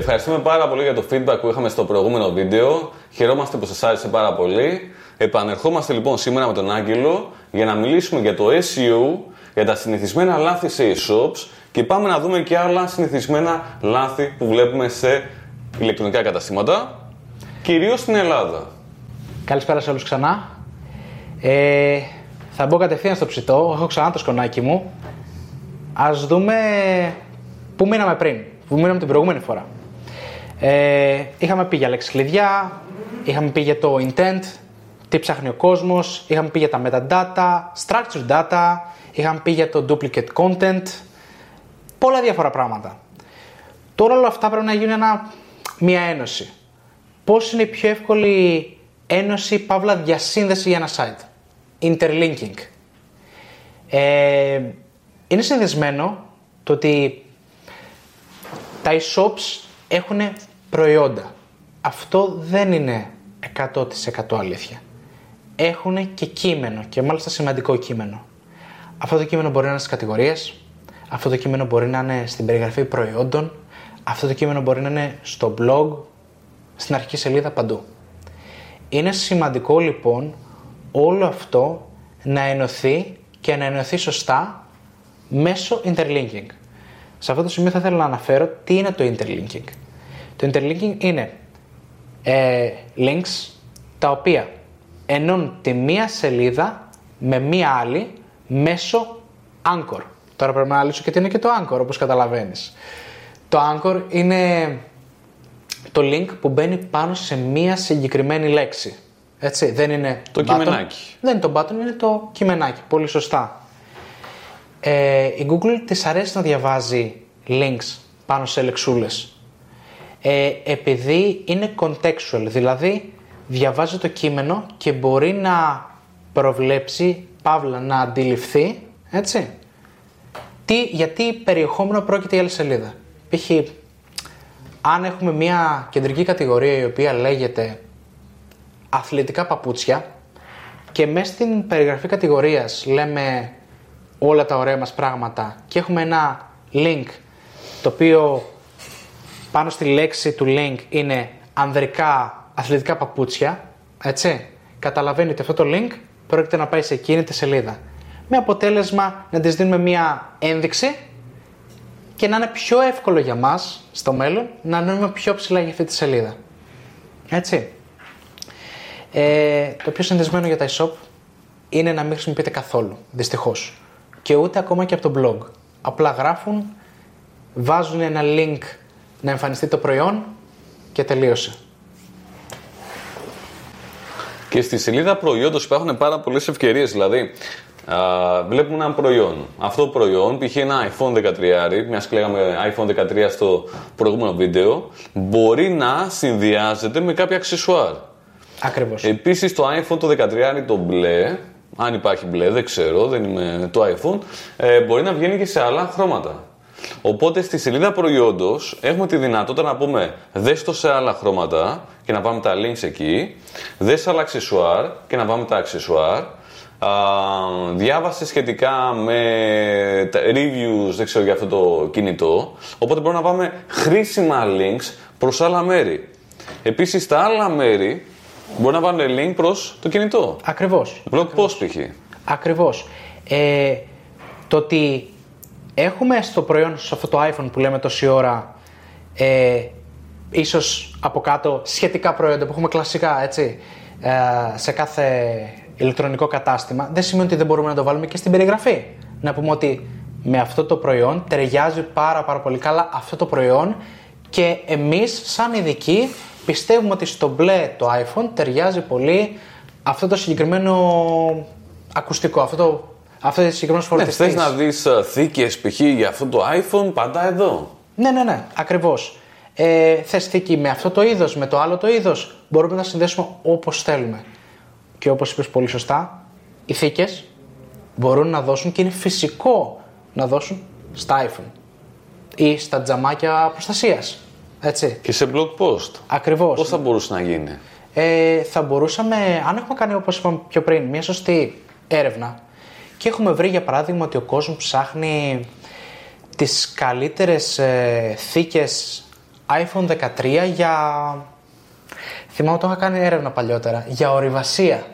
Ευχαριστούμε πάρα πολύ για το feedback που είχαμε στο προηγούμενο βίντεο. Χαιρόμαστε που σας άρεσε πάρα πολύ. Επανερχόμαστε λοιπόν σήμερα με τον Άγγελο για να μιλήσουμε για το SEO, για τα συνηθισμένα λάθη σε e-shops και πάμε να δούμε και άλλα συνηθισμένα λάθη που βλέπουμε σε ηλεκτρονικά καταστήματα, κυρίως στην Ελλάδα. Καλησπέρα σε όλους ξανά. Ε, θα μπω κατευθείαν στο ψητό, έχω ξανά το σκονάκι μου. Ας δούμε πού μείναμε πριν, πού μείναμε την προηγούμενη φορά. Ε, είχαμε πει για λέξη κλειδιά, είχαμε πει για το intent, τι ψάχνει ο κόσμος, είχαμε πει για τα metadata, structured data, είχαμε πει για το duplicate content, πολλά διάφορα πράγματα. Τώρα όλα αυτά πρέπει να γίνουν ένα, μια ένωση. Πώς είναι η πιο εύκολη ένωση, παύλα διασύνδεση για ένα site; Interlinking. Ε, είναι συνδεσμένο το ότι τα e-shops έχουν προϊόντα. Αυτό δεν είναι 100% αλήθεια. Έχουν και κείμενο και μάλιστα σημαντικό κείμενο. Αυτό το κείμενο μπορεί να είναι στις κατηγορίες, αυτό το κείμενο μπορεί να είναι στην περιγραφή προϊόντων, αυτό το κείμενο μπορεί να είναι στο blog, στην αρχική σελίδα παντού. Είναι σημαντικό λοιπόν όλο αυτό να ενωθεί και να ενωθεί σωστά μέσω interlinking. Σε αυτό το σημείο θα ήθελα να αναφέρω τι είναι το interlinking. Το interlinking είναι ε, links τα οποία ενώνουν τη μία σελίδα με μία άλλη μέσω Anchor. Τώρα πρέπει να αναλύσω και τι είναι και το Anchor όπως καταλαβαίνεις. Το Anchor είναι το link που μπαίνει πάνω σε μία συγκεκριμένη λέξη. Έτσι, δεν είναι Το button. κειμενάκι. Δεν είναι το button, είναι το κειμενάκι. Πολύ σωστά. Ε, η Google της αρέσει να διαβάζει links πάνω σε λεξούλες. Ε, επειδή είναι contextual, δηλαδή διαβάζει το κείμενο και μπορεί να προβλέψει, παύλα, να αντιληφθεί, έτσι, τι, γιατί περιεχόμενο πρόκειται η άλλη σελίδα. Π.χ. αν έχουμε μια κεντρική κατηγορία η οποία λέγεται αθλητικά παπούτσια και μέσα στην περιγραφή κατηγορίας λέμε όλα τα ωραία μας πράγματα και έχουμε ένα link το οποίο πάνω στη λέξη του link είναι ανδρικά αθλητικά παπούτσια, έτσι, καταλαβαίνει ότι αυτό το link πρόκειται να πάει σε εκείνη τη σελίδα. Με αποτέλεσμα να της δίνουμε μία ένδειξη και να είναι πιο εύκολο για μας στο μέλλον να ανέβουμε πιο ψηλά για αυτή τη σελίδα. Έτσι. Ε, το πιο συνδεσμένο για τα e-shop είναι να μην χρησιμοποιείται καθόλου, δυστυχώς. Και ούτε ακόμα και από το blog. Απλά γράφουν, βάζουν ένα link να εμφανιστεί το προϊόν και τελείωσε. Και στη σελίδα προϊόντος υπάρχουν πάρα πολλές ευκαιρίες. Δηλαδή, α, βλέπουμε ένα προϊόν. Αυτό το προϊόν, π.χ. ένα iPhone 13, μιας και λέγαμε iPhone 13 στο προηγούμενο βίντεο, μπορεί να συνδυάζεται με κάποια αξεσουάρ. Ακριβώς. Επίσης το iPhone το 13 το μπλε, αν υπάρχει μπλε, δεν ξέρω, δεν είμαι το iPhone, ε, μπορεί να βγαίνει και σε άλλα χρώματα. Οπότε στη σελίδα προϊόντος έχουμε τη δυνατότητα να πούμε δες το σε άλλα χρώματα και να πάμε τα links εκεί, δες άλλα αξεσουάρ και να πάμε τα αξεσουάρ, Α, διάβασε σχετικά με τα reviews, δεν ξέρω για αυτό το κινητό, οπότε μπορούμε να πάμε χρήσιμα links προς άλλα μέρη. Επίσης τα άλλα μέρη μπορεί να βάλουν link προς το κινητό. Ακριβώς. Blog post π.χ. Ακριβώς. Ε, το ότι έχουμε στο προϊόν, σε αυτό το iPhone που λέμε τόση ώρα, ε, ίσως από κάτω σχετικά προϊόντα που έχουμε κλασικά, έτσι, ε, σε κάθε ηλεκτρονικό κατάστημα, δεν σημαίνει ότι δεν μπορούμε να το βάλουμε και στην περιγραφή. Να πούμε ότι με αυτό το προϊόν ταιριάζει πάρα πάρα πολύ καλά αυτό το προϊόν και εμείς σαν ειδικοί πιστεύουμε ότι στο μπλε το iPhone ταιριάζει πολύ αυτό το συγκεκριμένο ακουστικό, αυτό το, αυτό το συγκεκριμένο Ναι, φορτιστής. θες να δεις ε, θήκες π.χ. για αυτό το iPhone, πάντα εδώ. Ναι, ναι, ναι, ακριβώς. Ε, θες θήκη με αυτό το είδος, με το άλλο το είδος, μπορούμε να συνδέσουμε όπως θέλουμε. Και όπως είπες πολύ σωστά, οι θήκες μπορούν να δώσουν και είναι φυσικό να δώσουν στα iPhone ή στα τζαμάκια προστασίας. Έτσι. Και σε blog post. Ακριβώς. Πώς θα μπορούσε να γίνει; Ε, θα μπορούσαμε, αν έχουμε κάνει όπως είπαμε πιο πριν, μια σωστή έρευνα και έχουμε βρει για παράδειγμα ότι ο κόσμος ψάχνει τις καλύτερες ε, θήκες iPhone 13 για... Θυμάμαι ότι το είχα κάνει έρευνα παλιότερα. Για ορειβασία.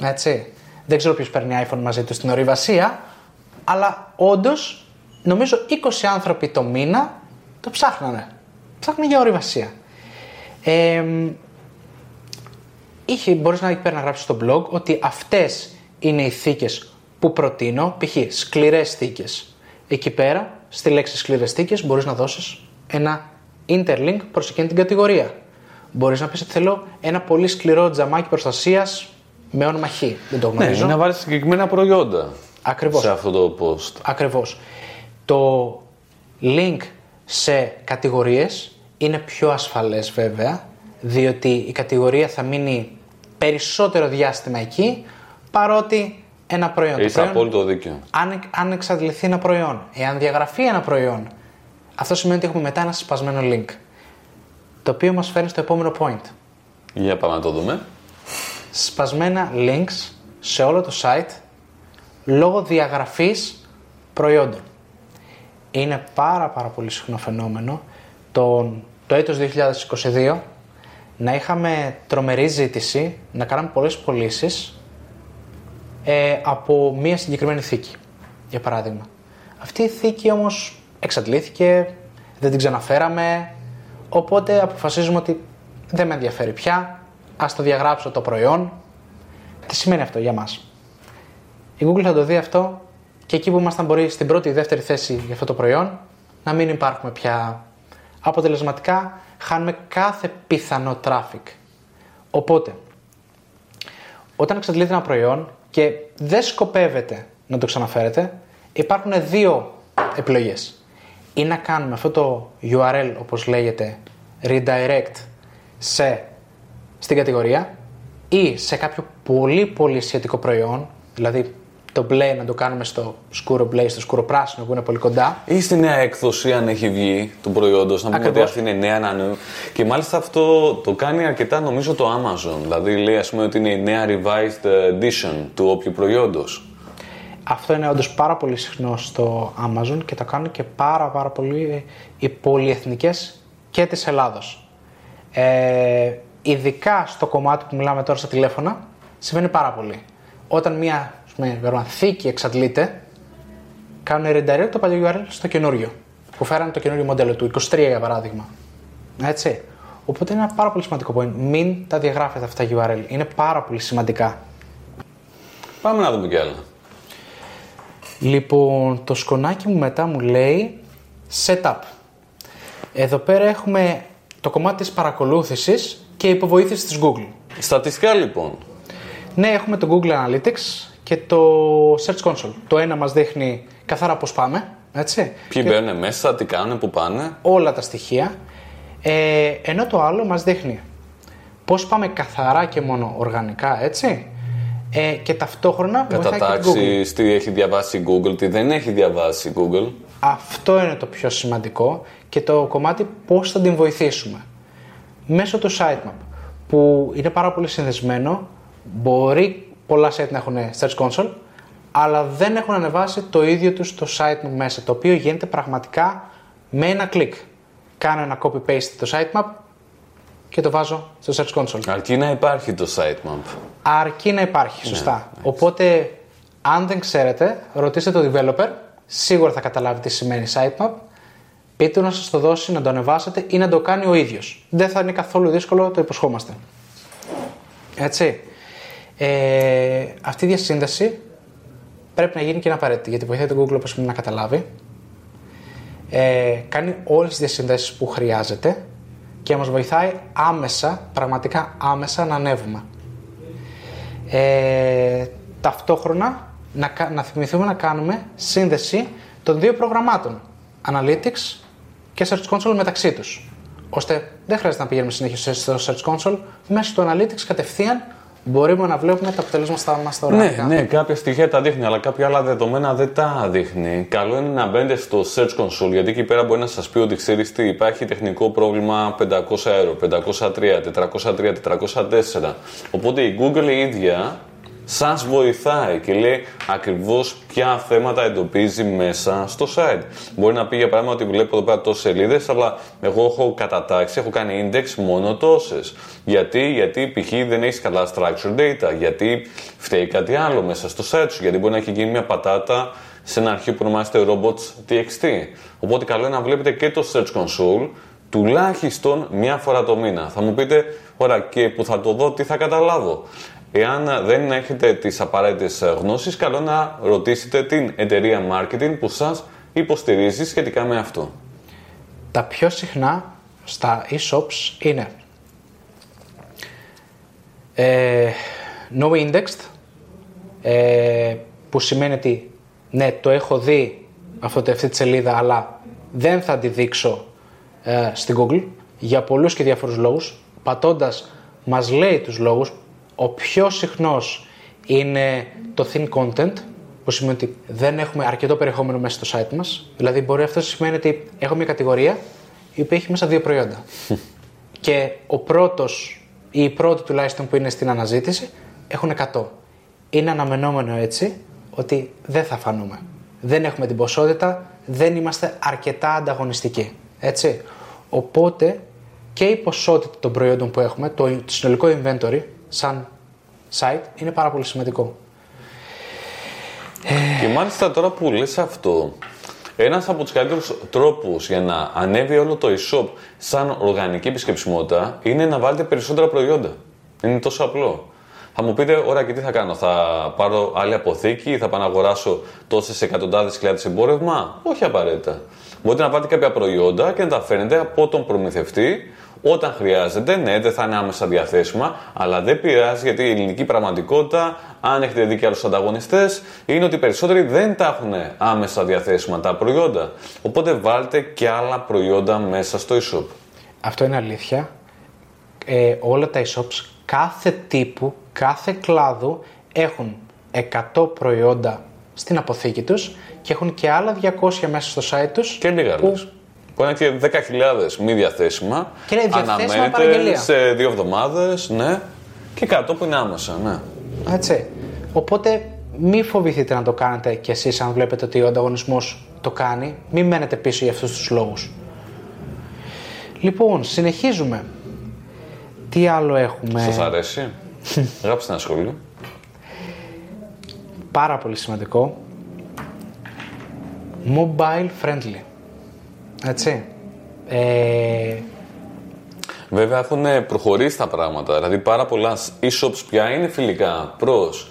Έτσι. Δεν ξέρω ποιος παίρνει iPhone μαζί του στην ορειβασία. Αλλά όντως, νομίζω 20 άνθρωποι το μήνα το ψάχνανε. Ψάχνανε για ορειβασία. Ε, είχε, μπορείς να εκεί πέρα να γράψεις στο blog ότι αυτές είναι οι θήκες που προτείνω, π.χ. σκληρές θήκες. Εκεί πέρα, στη λέξη σκληρές θήκες, μπορείς να δώσεις ένα interlink προς εκείνη την κατηγορία. Μπορείς να πεις ότι θέλω ένα πολύ σκληρό τζαμάκι προστασίας με όνομα Χ. Δεν το γνωρίζω. Ναι, να βάλεις συγκεκριμένα προϊόντα Ακριβώς. σε αυτό το post. Ακριβώς. Το link σε κατηγορίες είναι πιο ασφαλές βέβαια, διότι η κατηγορία θα μείνει περισσότερο διάστημα εκεί, παρότι ένα προϊόν. Το Είσαι προϊόν, απόλυτο δίκιο. αν, αν εξαντληθεί ένα προϊόν, εάν διαγραφεί ένα προϊόν, αυτό σημαίνει ότι έχουμε μετά ένα σπασμένο link. Το οποίο μας φέρνει στο επόμενο point. Για πάμε να το δούμε. Σπασμένα links σε όλο το site λόγω διαγραφής προϊόντων. Είναι πάρα πάρα πολύ συχνό φαινόμενο τον, το έτος 2022 να είχαμε τρομερή ζήτηση, να κάναμε πολλές πωλήσεις ε, από μία συγκεκριμένη θήκη, για παράδειγμα. Αυτή η θήκη όμως εξαντλήθηκε, δεν την ξαναφέραμε, οπότε αποφασίζουμε ότι δεν με ενδιαφέρει πια, ας το διαγράψω το προϊόν. Τι σημαίνει αυτό για μας; Η Google θα το δει αυτό και εκεί που ήμασταν μπορεί στην πρώτη ή δεύτερη θέση για αυτό το προϊόν να μην υπάρχουμε πια αποτελεσματικά, χάνουμε κάθε πιθανό traffic. Οπότε, όταν εξαντλείτε ένα προϊόν και δεν σκοπεύετε να το ξαναφέρετε, υπάρχουν δύο επιλογές. Ή να κάνουμε αυτό το URL, όπως λέγεται, redirect σε, στην κατηγορία ή σε κάποιο πολύ πολύ σχετικό προϊόν, δηλαδή το μπλε να το κάνουμε στο σκούρο μπλε, στο σκούρο πράσινο που είναι πολύ κοντά. Ή στη νέα έκδοση, αν έχει βγει του προϊόντος, να πούμε ότι Ακριβώς. αυτή είναι νέα, ένα νέο. Και μάλιστα αυτό το κάνει αρκετά νομίζω το Amazon. Δηλαδή λέει ας πούμε ότι είναι η νέα revised edition του όποιου προϊόντος. Αυτό είναι όντως πάρα πολύ συχνό στο Amazon και το κάνουν και πάρα πάρα πολύ οι πολυεθνικές και της Ελλάδος. Ε, ειδικά στο κομμάτι που μιλάμε τώρα στα τηλέφωνα, συμβαίνει πάρα πολύ. Όταν μια ας ναι, πούμε, Βερονθήκη εξαντλείται, κάνουν redirect το παλιό URL στο καινούριο. Που φέρανε το καινούριο μοντέλο του, 23 για παράδειγμα. Έτσι. Οπότε είναι ένα πάρα πολύ σημαντικό point. Μην τα διαγράφετε αυτά τα URL. Είναι πάρα πολύ σημαντικά. Πάμε να δούμε κι άλλα. Λοιπόν, το σκονάκι μου μετά μου λέει setup. Εδώ πέρα έχουμε το κομμάτι της παρακολούθησης και υποβοήθησης της Google. Στατιστικά λοιπόν. Ναι, έχουμε το Google Analytics και το Search Console. Το ένα μας δείχνει καθαρά πώς πάμε, έτσι. Ποιοι μπαίνουν μέσα, τι κάνουν, πού πάνε. όλα τα στοιχεία. Ε, ενώ το άλλο μας δείχνει πώς πάμε καθαρά και μόνο οργανικά, έτσι. Ε, και ταυτόχρονα βοηθάει και την Google. Κατατάξει, τι έχει διαβάσει η Google, τι δεν έχει διαβάσει η Google. Αυτό είναι το πιο σημαντικό και το κομμάτι πώς θα την βοηθήσουμε. Μέσω του sitemap που είναι πάρα πολύ συνδεσμένο, μπορεί πολλά site να έχουν Search Console, αλλά δεν έχουν ανεβάσει το ίδιο τους το sitemap μέσα, το οποίο γίνεται πραγματικά με ένα κλικ. Κάνω ένα copy-paste το sitemap και το βάζω στο Search Console. Αρκεί να υπάρχει το sitemap. Αρκεί να υπάρχει, σωστά. Οπότε, αν δεν ξέρετε, ρωτήστε το developer, σίγουρα θα καταλάβει τι σημαίνει sitemap. Πείτε του να σας το δώσει, να το ανεβάσετε ή να το κάνει ο ίδιος. Δεν θα είναι καθόλου δύσκολο, το υποσχόμαστε. Έτσι. Ε, αυτή η διασύνδεση πρέπει να γίνει και είναι απαραίτητη, γιατί βοηθάει τον Google όπως είπαμε, να καταλάβει. Ε, κάνει όλες τις διασύνδεσεις που χρειάζεται και μας βοηθάει άμεσα, πραγματικά άμεσα να ανέβουμε. Ε, ταυτόχρονα να, κα- να θυμηθούμε να κάνουμε σύνδεση των δύο προγραμμάτων Analytics και Search Console μεταξύ τους ώστε δεν χρειάζεται να πηγαίνουμε συνέχεια στο Search Console μέσω του Analytics κατευθείαν μπορούμε να βλέπουμε τα αποτελέσματα στα μας τα Ναι, οργανικά. ναι, κάποια στοιχεία τα δείχνει, αλλά κάποια άλλα δεδομένα δεν τα δείχνει. Καλό είναι να μπαίνετε στο Search Console, γιατί εκεί πέρα μπορεί να σας πει ότι ξέρεις τι, υπάρχει τεχνικό πρόβλημα 500 ευρώ, 503, 403, 404. Οπότε η Google η ίδια σας βοηθάει και λέει ακριβώς ποια θέματα εντοπίζει μέσα στο site. Μπορεί να πει για παράδειγμα ότι βλέπω εδώ πέρα τόσες σελίδες, αλλά εγώ έχω κατατάξει, έχω κάνει index μόνο τόσες. Γιατί, γιατί π.χ. δεν έχεις καλά structured data, γιατί φταίει κάτι άλλο μέσα στο site σου, γιατί μπορεί να έχει γίνει μια πατάτα σε ένα αρχείο που ονομάζεται robots.txt. Οπότε καλό είναι να βλέπετε και το Search Console τουλάχιστον μία φορά το μήνα. Θα μου πείτε, ωραία, και που θα το δω, τι θα καταλάβω. Εάν δεν έχετε τις απαραίτητες γνώσεις, καλό να ρωτήσετε την εταιρεία marketing που σας υποστηρίζει σχετικά με αυτό. Τα πιο συχνά στα e-shops είναι ε, no indexed, ε, που σημαίνει ότι ναι, το έχω δει αυτό, αυτή τη σελίδα, αλλά δεν θα τη δείξω ε, στην Google για πολλούς και διάφορους λόγους. Πατώντας μας λέει τους λόγους, ο πιο συχνός είναι το thin content, που σημαίνει ότι δεν έχουμε αρκετό περιεχόμενο μέσα στο site μας. Δηλαδή μπορεί αυτό να σημαίνει ότι έχω μια κατηγορία η οποία έχει μέσα δύο προϊόντα. και ο πρώτος ή η πρώτη τουλάχιστον που είναι στην αναζήτηση έχουν 100. Είναι αναμενόμενο έτσι ότι δεν θα φανούμε. Δεν έχουμε την ποσότητα, δεν είμαστε αρκετά ανταγωνιστικοί. Έτσι. Οπότε και η ποσότητα των προϊόντων που έχουμε, το συνολικό inventory, σαν site, είναι πάρα πολύ σημαντικό. Και μάλιστα τώρα που λες αυτό, ένας από τους καλύτερους τρόπους για να ανέβει όλο το e-shop σαν οργανική επισκεψιμότητα είναι να βάλετε περισσότερα προϊόντα. Είναι τόσο απλό. Θα μου πείτε, ωραία, και τι θα κάνω, θα πάρω άλλη αποθήκη, θα πάω να αγοράσω τόσες εκατοντάδες χιλιάδες εμπόρευμα; Όχι απαραίτητα. Μπορείτε να πάρετε κάποια προϊόντα και να τα φέρνετε από τον προμηθευτή όταν χρειάζεται. Ναι, δεν θα είναι άμεσα διαθέσιμα, αλλά δεν πειράζει γιατί η ελληνική πραγματικότητα, αν έχετε δει και άλλους ανταγωνιστές, είναι ότι οι περισσότεροι δεν τα έχουν άμεσα διαθέσιμα τα προϊόντα. Οπότε βάλτε και άλλα προϊόντα μέσα στο e-shop. Αυτό είναι αλήθεια. Ε, όλα τα e-shops κάθε τύπου, κάθε κλάδου έχουν 100 προϊόντα στην αποθήκη τους και έχουν και άλλα 200 μέσα στο site τους. Και λίγα που... που είναι και 10.000 μη διαθέσιμα. Και είναι διαθέσιμα παραγγελία. σε δύο εβδομάδες, ναι. Και 100 που είναι άμεσα, ναι. Έτσι. Οπότε μη φοβηθείτε να το κάνετε κι εσείς αν βλέπετε ότι ο ανταγωνισμός το κάνει. Μην μένετε πίσω για αυτούς τους λόγους. Λοιπόν, συνεχίζουμε. Τι άλλο έχουμε; Σας αρέσει; Γράψτε ένα σχόλιο. Πάρα πολύ σημαντικό. Mobile friendly. Έτσι. Ε... Βέβαια έχουν προχωρήσει τα πράγματα. Δηλαδή πάρα πολλά e-shops πια είναι φιλικά προς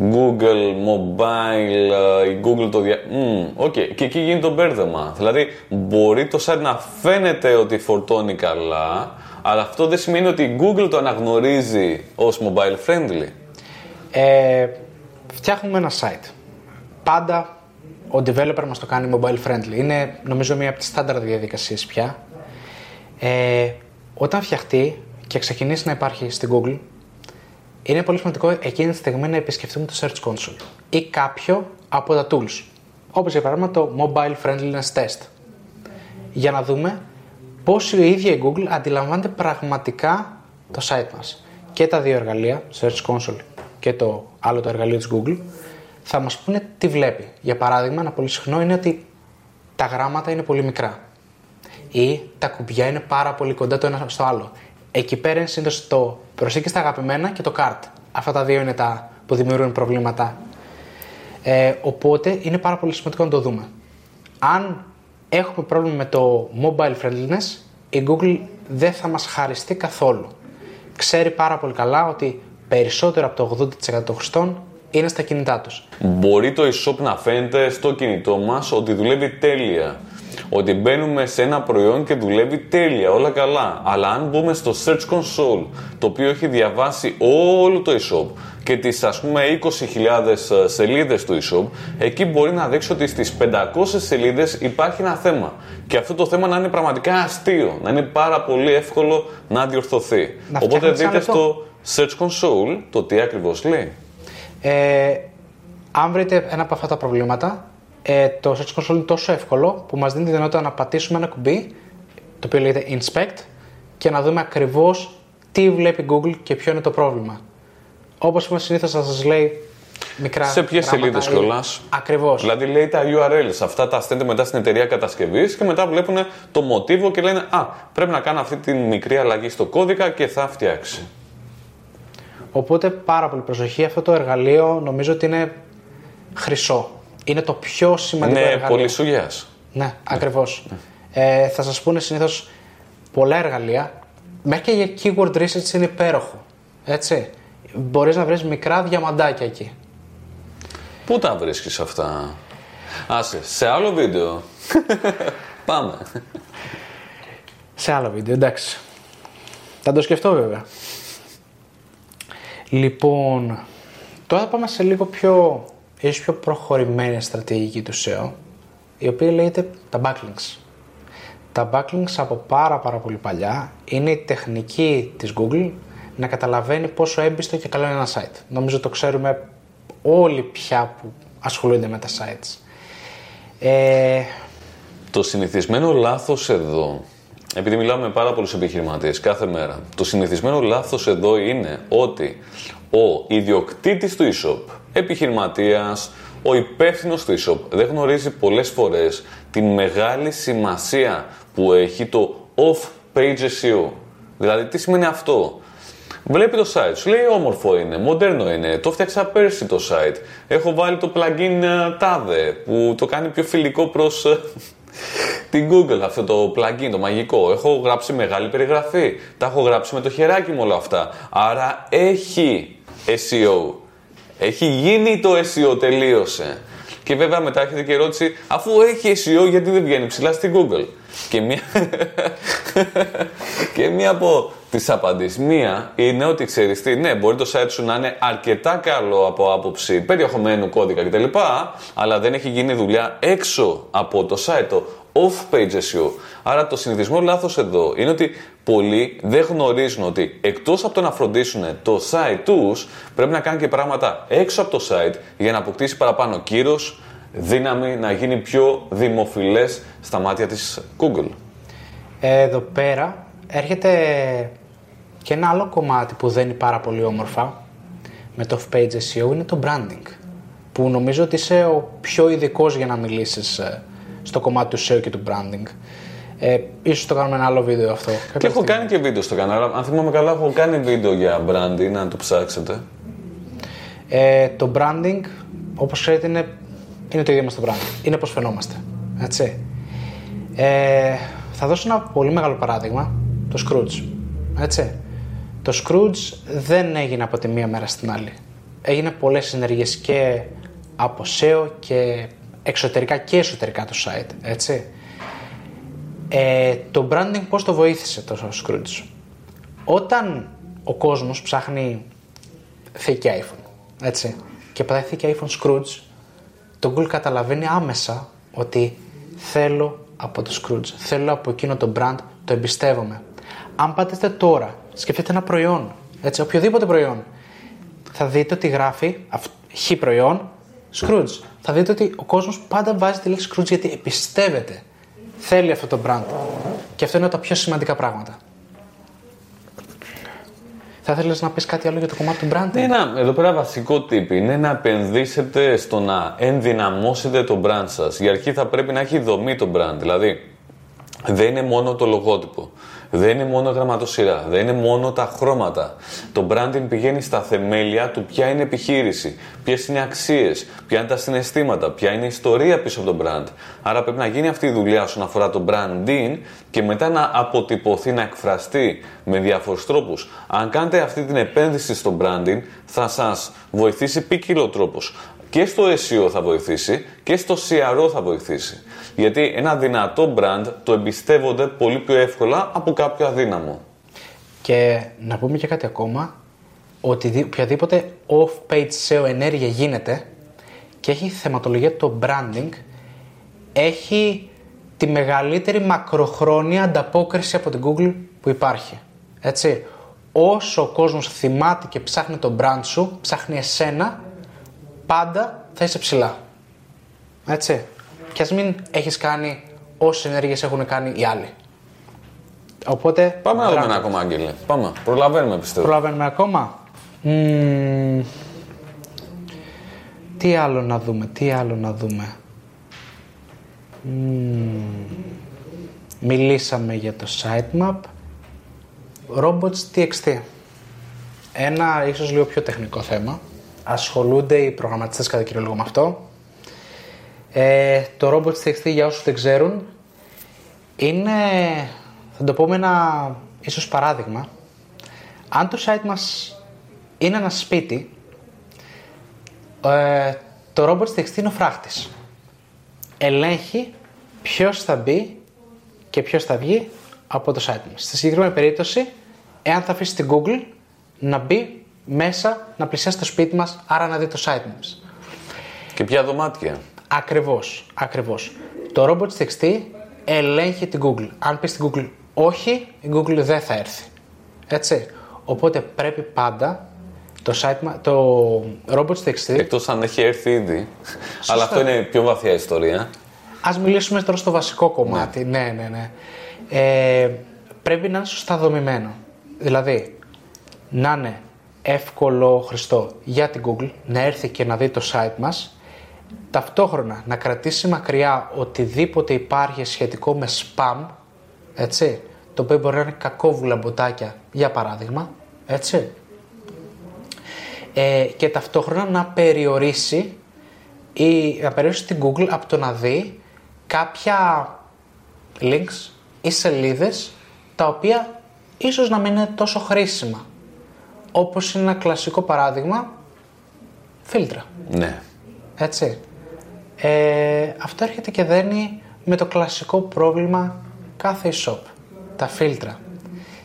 Google, mobile, ε, η Google το δια... Mm, okay. Και εκεί γίνεται το μπέρδεμα. Δηλαδή μπορεί το site να φαίνεται ότι φορτώνει καλά, αλλά αυτό δεν σημαίνει ότι η Google το αναγνωρίζει ως mobile friendly. Ε, φτιάχνουμε ένα site. Πάντα ο developer μας το κάνει mobile friendly. Είναι νομίζω μία από τις στάνταρ διαδικασίες πια. Ε, όταν φτιαχτεί και ξεκινήσει να υπάρχει στην Google, είναι πολύ σημαντικό εκείνη τη στιγμή να επισκεφτούμε το Search Console ή κάποιο από τα tools. Όπως για παράδειγμα το Mobile Friendliness Test. Για να δούμε πώς η ίδια η Google αντιλαμβάνεται πραγματικά το site μας. Και τα δύο εργαλεία, Search Console και το άλλο το εργαλείο της Google, θα μας πούνε τι βλέπει. Για παράδειγμα, ένα πολύ συχνό είναι ότι τα γράμματα είναι πολύ μικρά ή τα κουμπιά είναι πάρα πολύ κοντά το ένα στο άλλο. Εκεί πέρα είναι συνήθως το προσήκη στα αγαπημένα και το cart. Αυτά τα δύο είναι τα που δημιουργούν προβλήματα. Ε, οπότε είναι πάρα πολύ σημαντικό να το δούμε. Αν έχουμε πρόβλημα με το mobile friendliness, η Google δεν θα μας χαριστεί καθόλου. Ξέρει πάρα πολύ καλά ότι περισσότερο από το 80% των χρηστών είναι στα κινητά τους. Μπορεί το e-shop να φαίνεται στο κινητό μας ότι δουλεύει τέλεια. Ότι μπαίνουμε σε ένα προϊόν και δουλεύει τέλεια, όλα καλά. Αλλά αν μπούμε στο Search Console, το οποίο έχει διαβάσει όλο το e-shop και τις ας πούμε 20.000 ε, σελίδες του e-shop, εκεί μπορεί να δείξει ότι στις 500 σελίδες υπάρχει ένα θέμα. Και αυτό το θέμα να είναι πραγματικά αστείο, να είναι πάρα πολύ εύκολο να διορθωθεί. Να Οπότε δείτε φτιάχνεις στο Search Console το τι ακριβώς λέει. Ε, αν βρείτε ένα από αυτά τα προβλήματα, ε, το Search Console είναι τόσο εύκολο που μας δίνει τη δυνατότητα να πατήσουμε ένα κουμπί, το οποίο λέγεται Inspect, και να δούμε ακριβώς τι βλέπει Google και ποιο είναι το πρόβλημα. Όπως είπαμε συνήθως θα σας λέει μικρά Σε ποιες σελίδες κιόλα. Ακριβώς. Δηλαδή λέει τα URLs. Αυτά τα στέλνετε μετά στην εταιρεία κατασκευής και μετά βλέπουν το μοτίβο και λένε Α, πρέπει να κάνω αυτή τη μικρή αλλαγή στο κώδικα και θα φτιάξει. Οπότε πάρα πολύ προσοχή. Αυτό το εργαλείο νομίζω ότι είναι χρυσό. Είναι το πιο σημαντικό Είναι εργαλείο. πολύς σουγιά. Ναι, ακριβώς. Ε, θα σας πούνε συνήθως πολλά εργαλεία. Μέχρι και για keyword research είναι υπέροχο. Έτσι. Μπορείς να βρεις μικρά διαμαντάκια εκεί. Πού τα βρίσκεις αυτά; Άσε, σε άλλο βίντεο. Πάμε. Σε άλλο βίντεο, εντάξει. Θα το σκεφτώ βέβαια. Λοιπόν, τώρα πάμε σε λίγο πιο, ίσως πιο προχωρημένη στρατηγική του SEO, η οποία λέγεται τα backlinks. Τα backlinks από πάρα πάρα πολύ παλιά είναι η τεχνική της Google να καταλαβαίνει πόσο έμπιστο και καλό είναι ένα site. Νομίζω το ξέρουμε όλοι πια που ασχολούνται με τα sites. Ε, Το συνηθισμένο λάθος εδώ, επειδή μιλάμε με πάρα πολλούς επιχειρηματίες κάθε μέρα, το συνηθισμένο λάθος εδώ είναι ότι ο ιδιοκτήτης του e-shop, επιχειρηματίας, ο υπεύθυνος του e-shop δεν γνωρίζει πολλές φορές την μεγάλη σημασία που έχει το off-page SEO. Δηλαδή, τι σημαίνει αυτό; Βλέπει το site σου, λέει όμορφο είναι, μοντέρνο είναι, το φτιάξα πέρσι το site. Έχω βάλει το plugin ε, τάδε που το κάνει πιο φιλικό προς ε, την Google αυτό το plugin, το μαγικό. Έχω γράψει μεγάλη περιγραφή, τα έχω γράψει με το χεράκι μου όλα αυτά. Άρα έχει SEO. Έχει γίνει το SEO, τελείωσε. Και βέβαια μετά έχετε και ερώτηση, αφού έχει SEO, γιατί δεν βγαίνει ψηλά στην Google; Και μία, και μία από τις απαντήσεις, μία είναι ότι ξέρεις τι, ναι, μπορεί το site σου να είναι αρκετά καλό από άποψη περιεχομένου κώδικα κτλ. Αλλά δεν έχει γίνει δουλειά έξω από το site, το off-page SEO. Άρα το συνηθισμό λάθος εδώ είναι ότι πολλοί δεν γνωρίζουν ότι εκτός από το να φροντίσουν το site τους, πρέπει να κάνουν και πράγματα έξω από το site για να αποκτήσει παραπάνω κύρος, δύναμη, να γίνει πιο δημοφιλές στα μάτια της Google. Εδώ πέρα έρχεται και ένα άλλο κομμάτι που δεν είναι πάρα πολύ όμορφα με το off-page SEO είναι το branding. Που νομίζω ότι είσαι ο πιο ειδικός για να μιλήσεις ε, στο κομμάτι του SEO και του branding. Ε, ίσως το κάνουμε ένα άλλο βίντεο αυτό. Και έχω κάνει και βίντεο στο κανάλι. Αν θυμάμαι καλά, έχω κάνει βίντεο για branding, να το ψάξετε. Ε, το branding, όπως ξέρετε, είναι, είναι το ίδιο μας το branding. Είναι πώς φαινόμαστε. Έτσι. Ε, θα δώσω ένα πολύ μεγάλο παράδειγμα. Το Scrooge. Έτσι. Το Scrooge δεν έγινε από τη μία μέρα στην άλλη. Έγινε πολλές συνεργίες και από SEO και εξωτερικά και εσωτερικά το site. Έτσι. Ε, το branding πώς το βοήθησε το Scrooge; Όταν ο κόσμος ψάχνει θήκη iPhone, έτσι, και πατάει θήκη iPhone Scrooge, το Google καταλαβαίνει άμεσα ότι θέλω από το Scrooge, θέλω από εκείνο το brand, το εμπιστεύομαι. Αν πατήσετε τώρα, σκεφτείτε ένα προϊόν, έτσι, οποιοδήποτε προϊόν, θα δείτε ότι γράφει αυ- χ προϊόν, Scrooge. Θα δείτε ότι ο κόσμος πάντα βάζει τη λέξη Scrooge γιατί εμπιστεύεται. Θέλει αυτό το brand. Και αυτό είναι από τα πιο σημαντικά πράγματα. Θα ήθελες να πεις κάτι άλλο για το κομμάτι του brand. Ναι, ένα εδώ πέρα βασικό tip είναι να επενδύσετε στο να ενδυναμώσετε το brand σας. Για αρχή θα πρέπει να έχει δομή το brand. Δηλαδή, δεν είναι μόνο το λογότυπο. Δεν είναι μόνο γραμματοσυρά. Δεν είναι μόνο τα χρώματα. Το branding πηγαίνει στα θεμέλια του ποια είναι η επιχείρηση, ποιες είναι οι αξίες, ποια είναι τα συναισθήματα, ποια είναι η ιστορία πίσω από το brand. Άρα πρέπει να γίνει αυτή η δουλειά όσον αφορά το branding και μετά να αποτυπωθεί, να εκφραστεί με διάφορους τρόπους. Αν κάνετε αυτή την επένδυση στο branding, θα σας βοηθήσει ποικιλό τρόπος. Και στο SEO θα βοηθήσει και στο CRO θα βοηθήσει. Γιατί ένα δυνατό brand το εμπιστεύονται πολύ πιο εύκολα από κάποιο αδύναμο. Και να πούμε και κάτι ακόμα, ότι δι- οποιαδήποτε off-page SEO ενέργεια γίνεται και έχει θεματολογία το branding, έχει τη μεγαλύτερη μακροχρόνια ανταπόκριση από την Google που υπάρχει. Έτσι. Όσο ο κόσμος θυμάται και ψάχνει το brand σου, ψάχνει εσένα, πάντα θα είσαι ψηλά. Έτσι. Και ας μην έχεις κάνει όσες ενέργειες έχουν κάνει οι άλλοι. Οπότε, Πάμε να δούμε branding. ένα ακόμα, Άγγελε. Πάμε. Προλαβαίνουμε, πιστεύω. Προλαβαίνουμε ακόμα. Μμμ, τι άλλο να δούμε, τι άλλο να δούμε. Μμμ, μιλήσαμε για το sitemap. Robots TXT. Ένα ίσως λίγο πιο τεχνικό θέμα. Ασχολούνται οι προγραμματιστές κατά κύριο λόγο με αυτό. Ε, το Robots TXT για όσους δεν ξέρουν είναι, θα το πω με ένα ίσως παράδειγμα. Αν το site μας είναι ένα σπίτι, ε, το Robots TXT είναι ο φράχτης. Ελέγχει ποιος θα μπει και ποιος θα βγει από το site μας. Στη συγκεκριμένη περίπτωση, εάν θα αφήσει την Google να μπει μέσα, να πλησιάσει το σπίτι μας, άρα να δει το site μας. Και ποια δωμάτια. Ακριβώς, ακριβώς. Το Robots TXT ελέγχει την Google. Αν πεις στην Google όχι, η Google δεν θα έρθει. Έτσι. Οπότε πρέπει πάντα το, site, μα- το Robots TXT Εκτός αν έχει έρθει ήδη. Αλλά αυτό είναι πιο βαθιά ιστορία. Ας μιλήσουμε τώρα στο βασικό κομμάτι. Ναι, ναι, ναι. Ε, πρέπει να είναι σωστά δομημένο. Δηλαδή, να είναι εύκολο χρηστό για την Google, να έρθει και να δει το site μας, ταυτόχρονα να κρατήσει μακριά οτιδήποτε υπάρχει σχετικό με spam, έτσι, το οποίο μπορεί να είναι κακόβουλα μποτάκια, για παράδειγμα, έτσι, ε, και ταυτόχρονα να περιορίσει ή να περιορίσει την Google από το να δει κάποια links ή σελίδες τα οποία ίσως να μην είναι τόσο χρήσιμα. Όπως είναι ένα κλασικό παράδειγμα, φίλτρα. Ναι. Έτσι. Ε, αυτό έρχεται και δένει με το κλασικό πρόβλημα κάθε e-shop. Τα φίλτρα.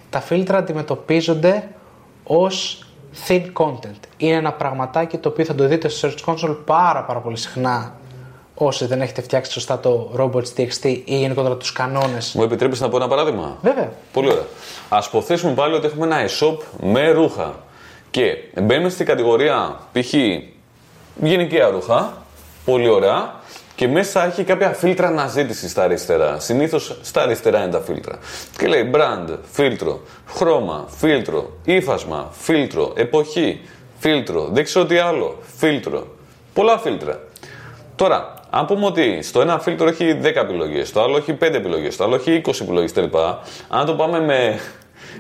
Τα φίλτρα αντιμετωπίζονται ως thin content. Είναι ένα πραγματάκι το οποίο θα το δείτε στο Search Console πάρα πάρα πολύ συχνά όσοι δεν έχετε φτιάξει σωστά το robots.txt ή γενικότερα τους κανόνες. Μου επιτρέπεις να πω ένα παράδειγμα; Βέβαια. Πολύ ωραία. Α υποθέσουμε πάλι ότι έχουμε ένα e-shop με ρούχα. Και μπαίνουμε στην κατηγορία π.χ. γυναικεία ρούχα. Πολύ ωραία. Και μέσα έχει κάποια φίλτρα αναζήτηση στα αριστερά. Συνήθως στα αριστερά είναι τα φίλτρα. Και λέει brand, φίλτρο, χρώμα, φίλτρο, ύφασμα, φίλτρο, εποχή, φίλτρο, δεν ξέρω τι άλλο, φίλτρο. Πολλά φίλτρα. Τώρα, αν πούμε ότι στο ένα φίλτρο έχει 10 επιλογές, στο άλλο έχει 5 επιλογές, στο άλλο έχει 20 επιλογές κτλ. Αν το πάμε με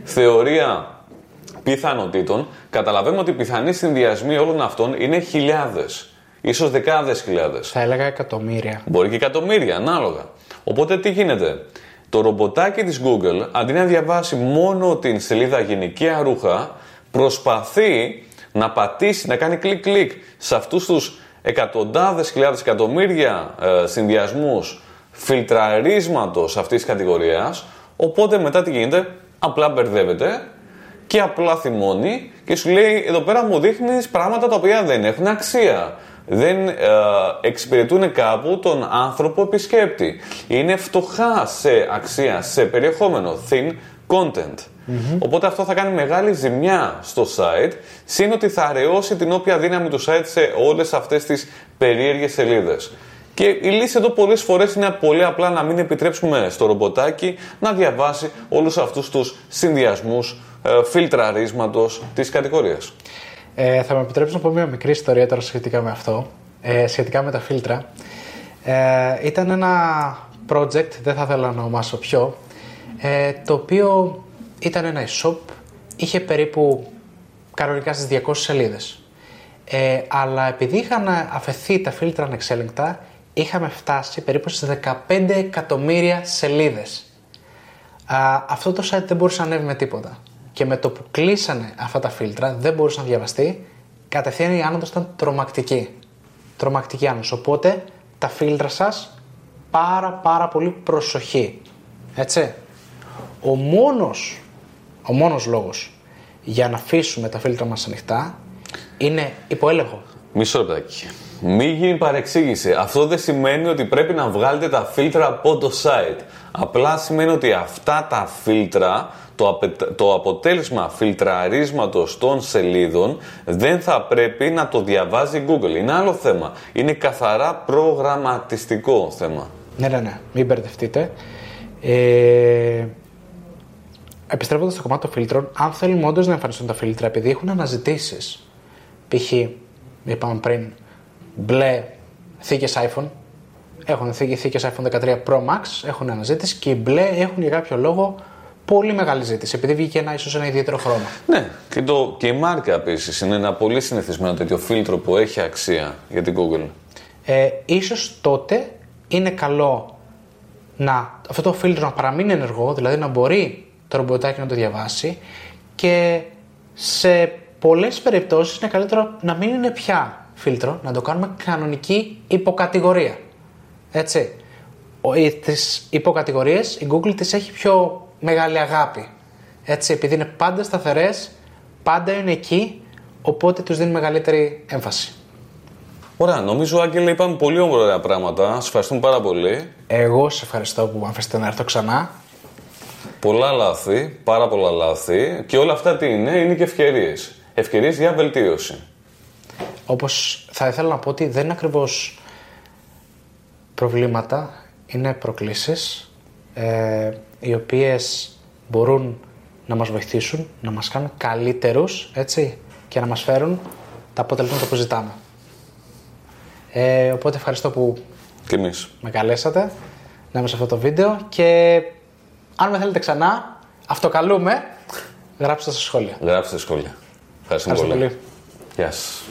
θεωρία πιθανότητων, καταλαβαίνουμε ότι οι πιθανοί συνδυασμοί όλων αυτών είναι χιλιάδες, ίσως δεκάδες χιλιάδες. Θα έλεγα εκατομμύρια. Μπορεί και εκατομμύρια, ανάλογα. Οπότε τι γίνεται; Το ρομποτάκι της Google, αντί να διαβάσει μόνο την σελίδα γυναικεία ρούχα, προσπαθεί να πατήσει, να κάνει κλικ-κλικ σε αυτούς τους εκατοντάδες χιλιάδες εκατομμύρια ε, συνδυασμούς φιλτραρίσματος αυτής της κατηγορίας, οπότε μετά τι γίνεται, απλά μπερδεύεται και απλά θυμώνει και σου λέει εδώ πέρα μου δείχνεις πράγματα τα οποία δεν έχουν αξία. Δεν ε, εξυπηρετούν κάπου τον άνθρωπο επισκέπτη. Είναι φτωχά σε αξία, σε περιεχόμενο, thin content. Οπότε αυτό θα κάνει μεγάλη ζημιά στο site, σύν ότι θα αραιώσει την όποια δύναμη του site σε όλες αυτές τις περίεργες σελίδες. Και η λύση εδώ πολλές φορές είναι πολύ απλά να μην επιτρέψουμε στο ρομποτάκι να διαβάσει όλους αυτούς τους συνδυασμούς ε, φιλτραρίσματος της κατηγορίας. Ε, θα με επιτρέψει να πω μια μικρή ιστορία τώρα σχετικά με αυτό, ε, σχετικά με τα φίλτρα. Ε, ήταν ένα project, δεν θα ήθελα να ονομάσω ποιο, ε, το οποίο ήταν ένα e-shop, είχε περίπου κανονικά στις 200 σελίδες. Ε, αλλά επειδή είχαν αφαιθεί τα φίλτρα ανεξέλεγκτα, είχαμε φτάσει περίπου στις 15 εκατομμύρια σελίδες. Α, αυτό το site δεν μπορούσε να ανέβει με τίποτα. Και με το που κλείσανε αυτά τα φίλτρα, δεν μπορούσε να διαβαστεί, κατευθείαν η άνοδος ήταν τρομακτική. Τρομακτική άνοδος. Οπότε τα φίλτρα σας πάρα πάρα πολύ προσοχή. Έτσι. Ο μόνος, ο μόνος λόγος για να αφήσουμε τα φίλτρα μας ανοιχτά είναι υποέλεγχο. Μισό λεπτάκι. Μην γίνει παρεξήγηση. Αυτό δεν σημαίνει ότι πρέπει να βγάλετε τα φίλτρα από το site. Απλά σημαίνει ότι αυτά τα φίλτρα, το, απε- το αποτέλεσμα φιλτραρίσματος των σελίδων δεν θα πρέπει να το διαβάζει η Google. Είναι άλλο θέμα. Είναι καθαρά προγραμματιστικό θέμα. Ναι, ναι, ναι, μην μπερδευτείτε. Ε, επιστρέφοντας στο κομμάτι των φίλτρων, αν θέλουμε όντως να εμφανιστούν τα φίλτρα, επειδή έχουν αναζητήσεις, π.χ. είπαμε πριν, μπλε θήκες iPhone, έχουν θήκες iPhone 13 Pro Max, έχουν αναζήτηση και οι μπλε έχουν για κάποιο λόγο πολύ μεγάλη ζήτηση, επειδή βγήκε ένα ίσως ένα ιδιαίτερο χρώμα. Ναι, και, το, και η μάρκα επίσης είναι ένα πολύ συνηθισμένο τέτοιο φίλτρο που έχει αξία για την Google. Ε, ίσως τότε είναι καλό να, αυτό το φίλτρο να παραμείνει ενεργό, δηλαδή να μπορεί το ρομποτάκι να το διαβάσει και σε πολλές περιπτώσεις είναι καλύτερο να μην είναι πια φίλτρο, να το κάνουμε κανονική υποκατηγορία. Έτσι. Τις υποκατηγορίες η Google τις έχει πιο μεγάλη αγάπη. Έτσι, επειδή είναι πάντα σταθερές, πάντα είναι εκεί, οπότε τους δίνει μεγαλύτερη έμφαση. Ωραία, νομίζω Άγγελε είπαμε πολύ ωραία πράγματα. Σας ευχαριστούμε πάρα πολύ. Εγώ σε ευχαριστώ που μου αφήσετε να έρθω ξανά. Πολλά λάθη, πάρα πολλά λάθη και όλα αυτά τι είναι, είναι και ευκαιρίες. Ευκαιρίες για βελτίωση. Όπως θα ήθελα να πω ότι δεν είναι ακριβώς προβλήματα, είναι προκλήσεις ε, οι οποίες μπορούν να μας βοηθήσουν, να μας κάνουν καλύτερους έτσι, και να μας φέρουν τα αποτελέσματα που ζητάμε. Ε, οπότε ευχαριστώ που και εμείς. με καλέσατε να είμαι σε αυτό το βίντεο και αν με θέλετε ξανά, αυτοκαλούμε, γράψτε στα σχόλια. Γράψτε στα σχόλια. Ευχαριστώ πολύ. πολύ. Γεια σας.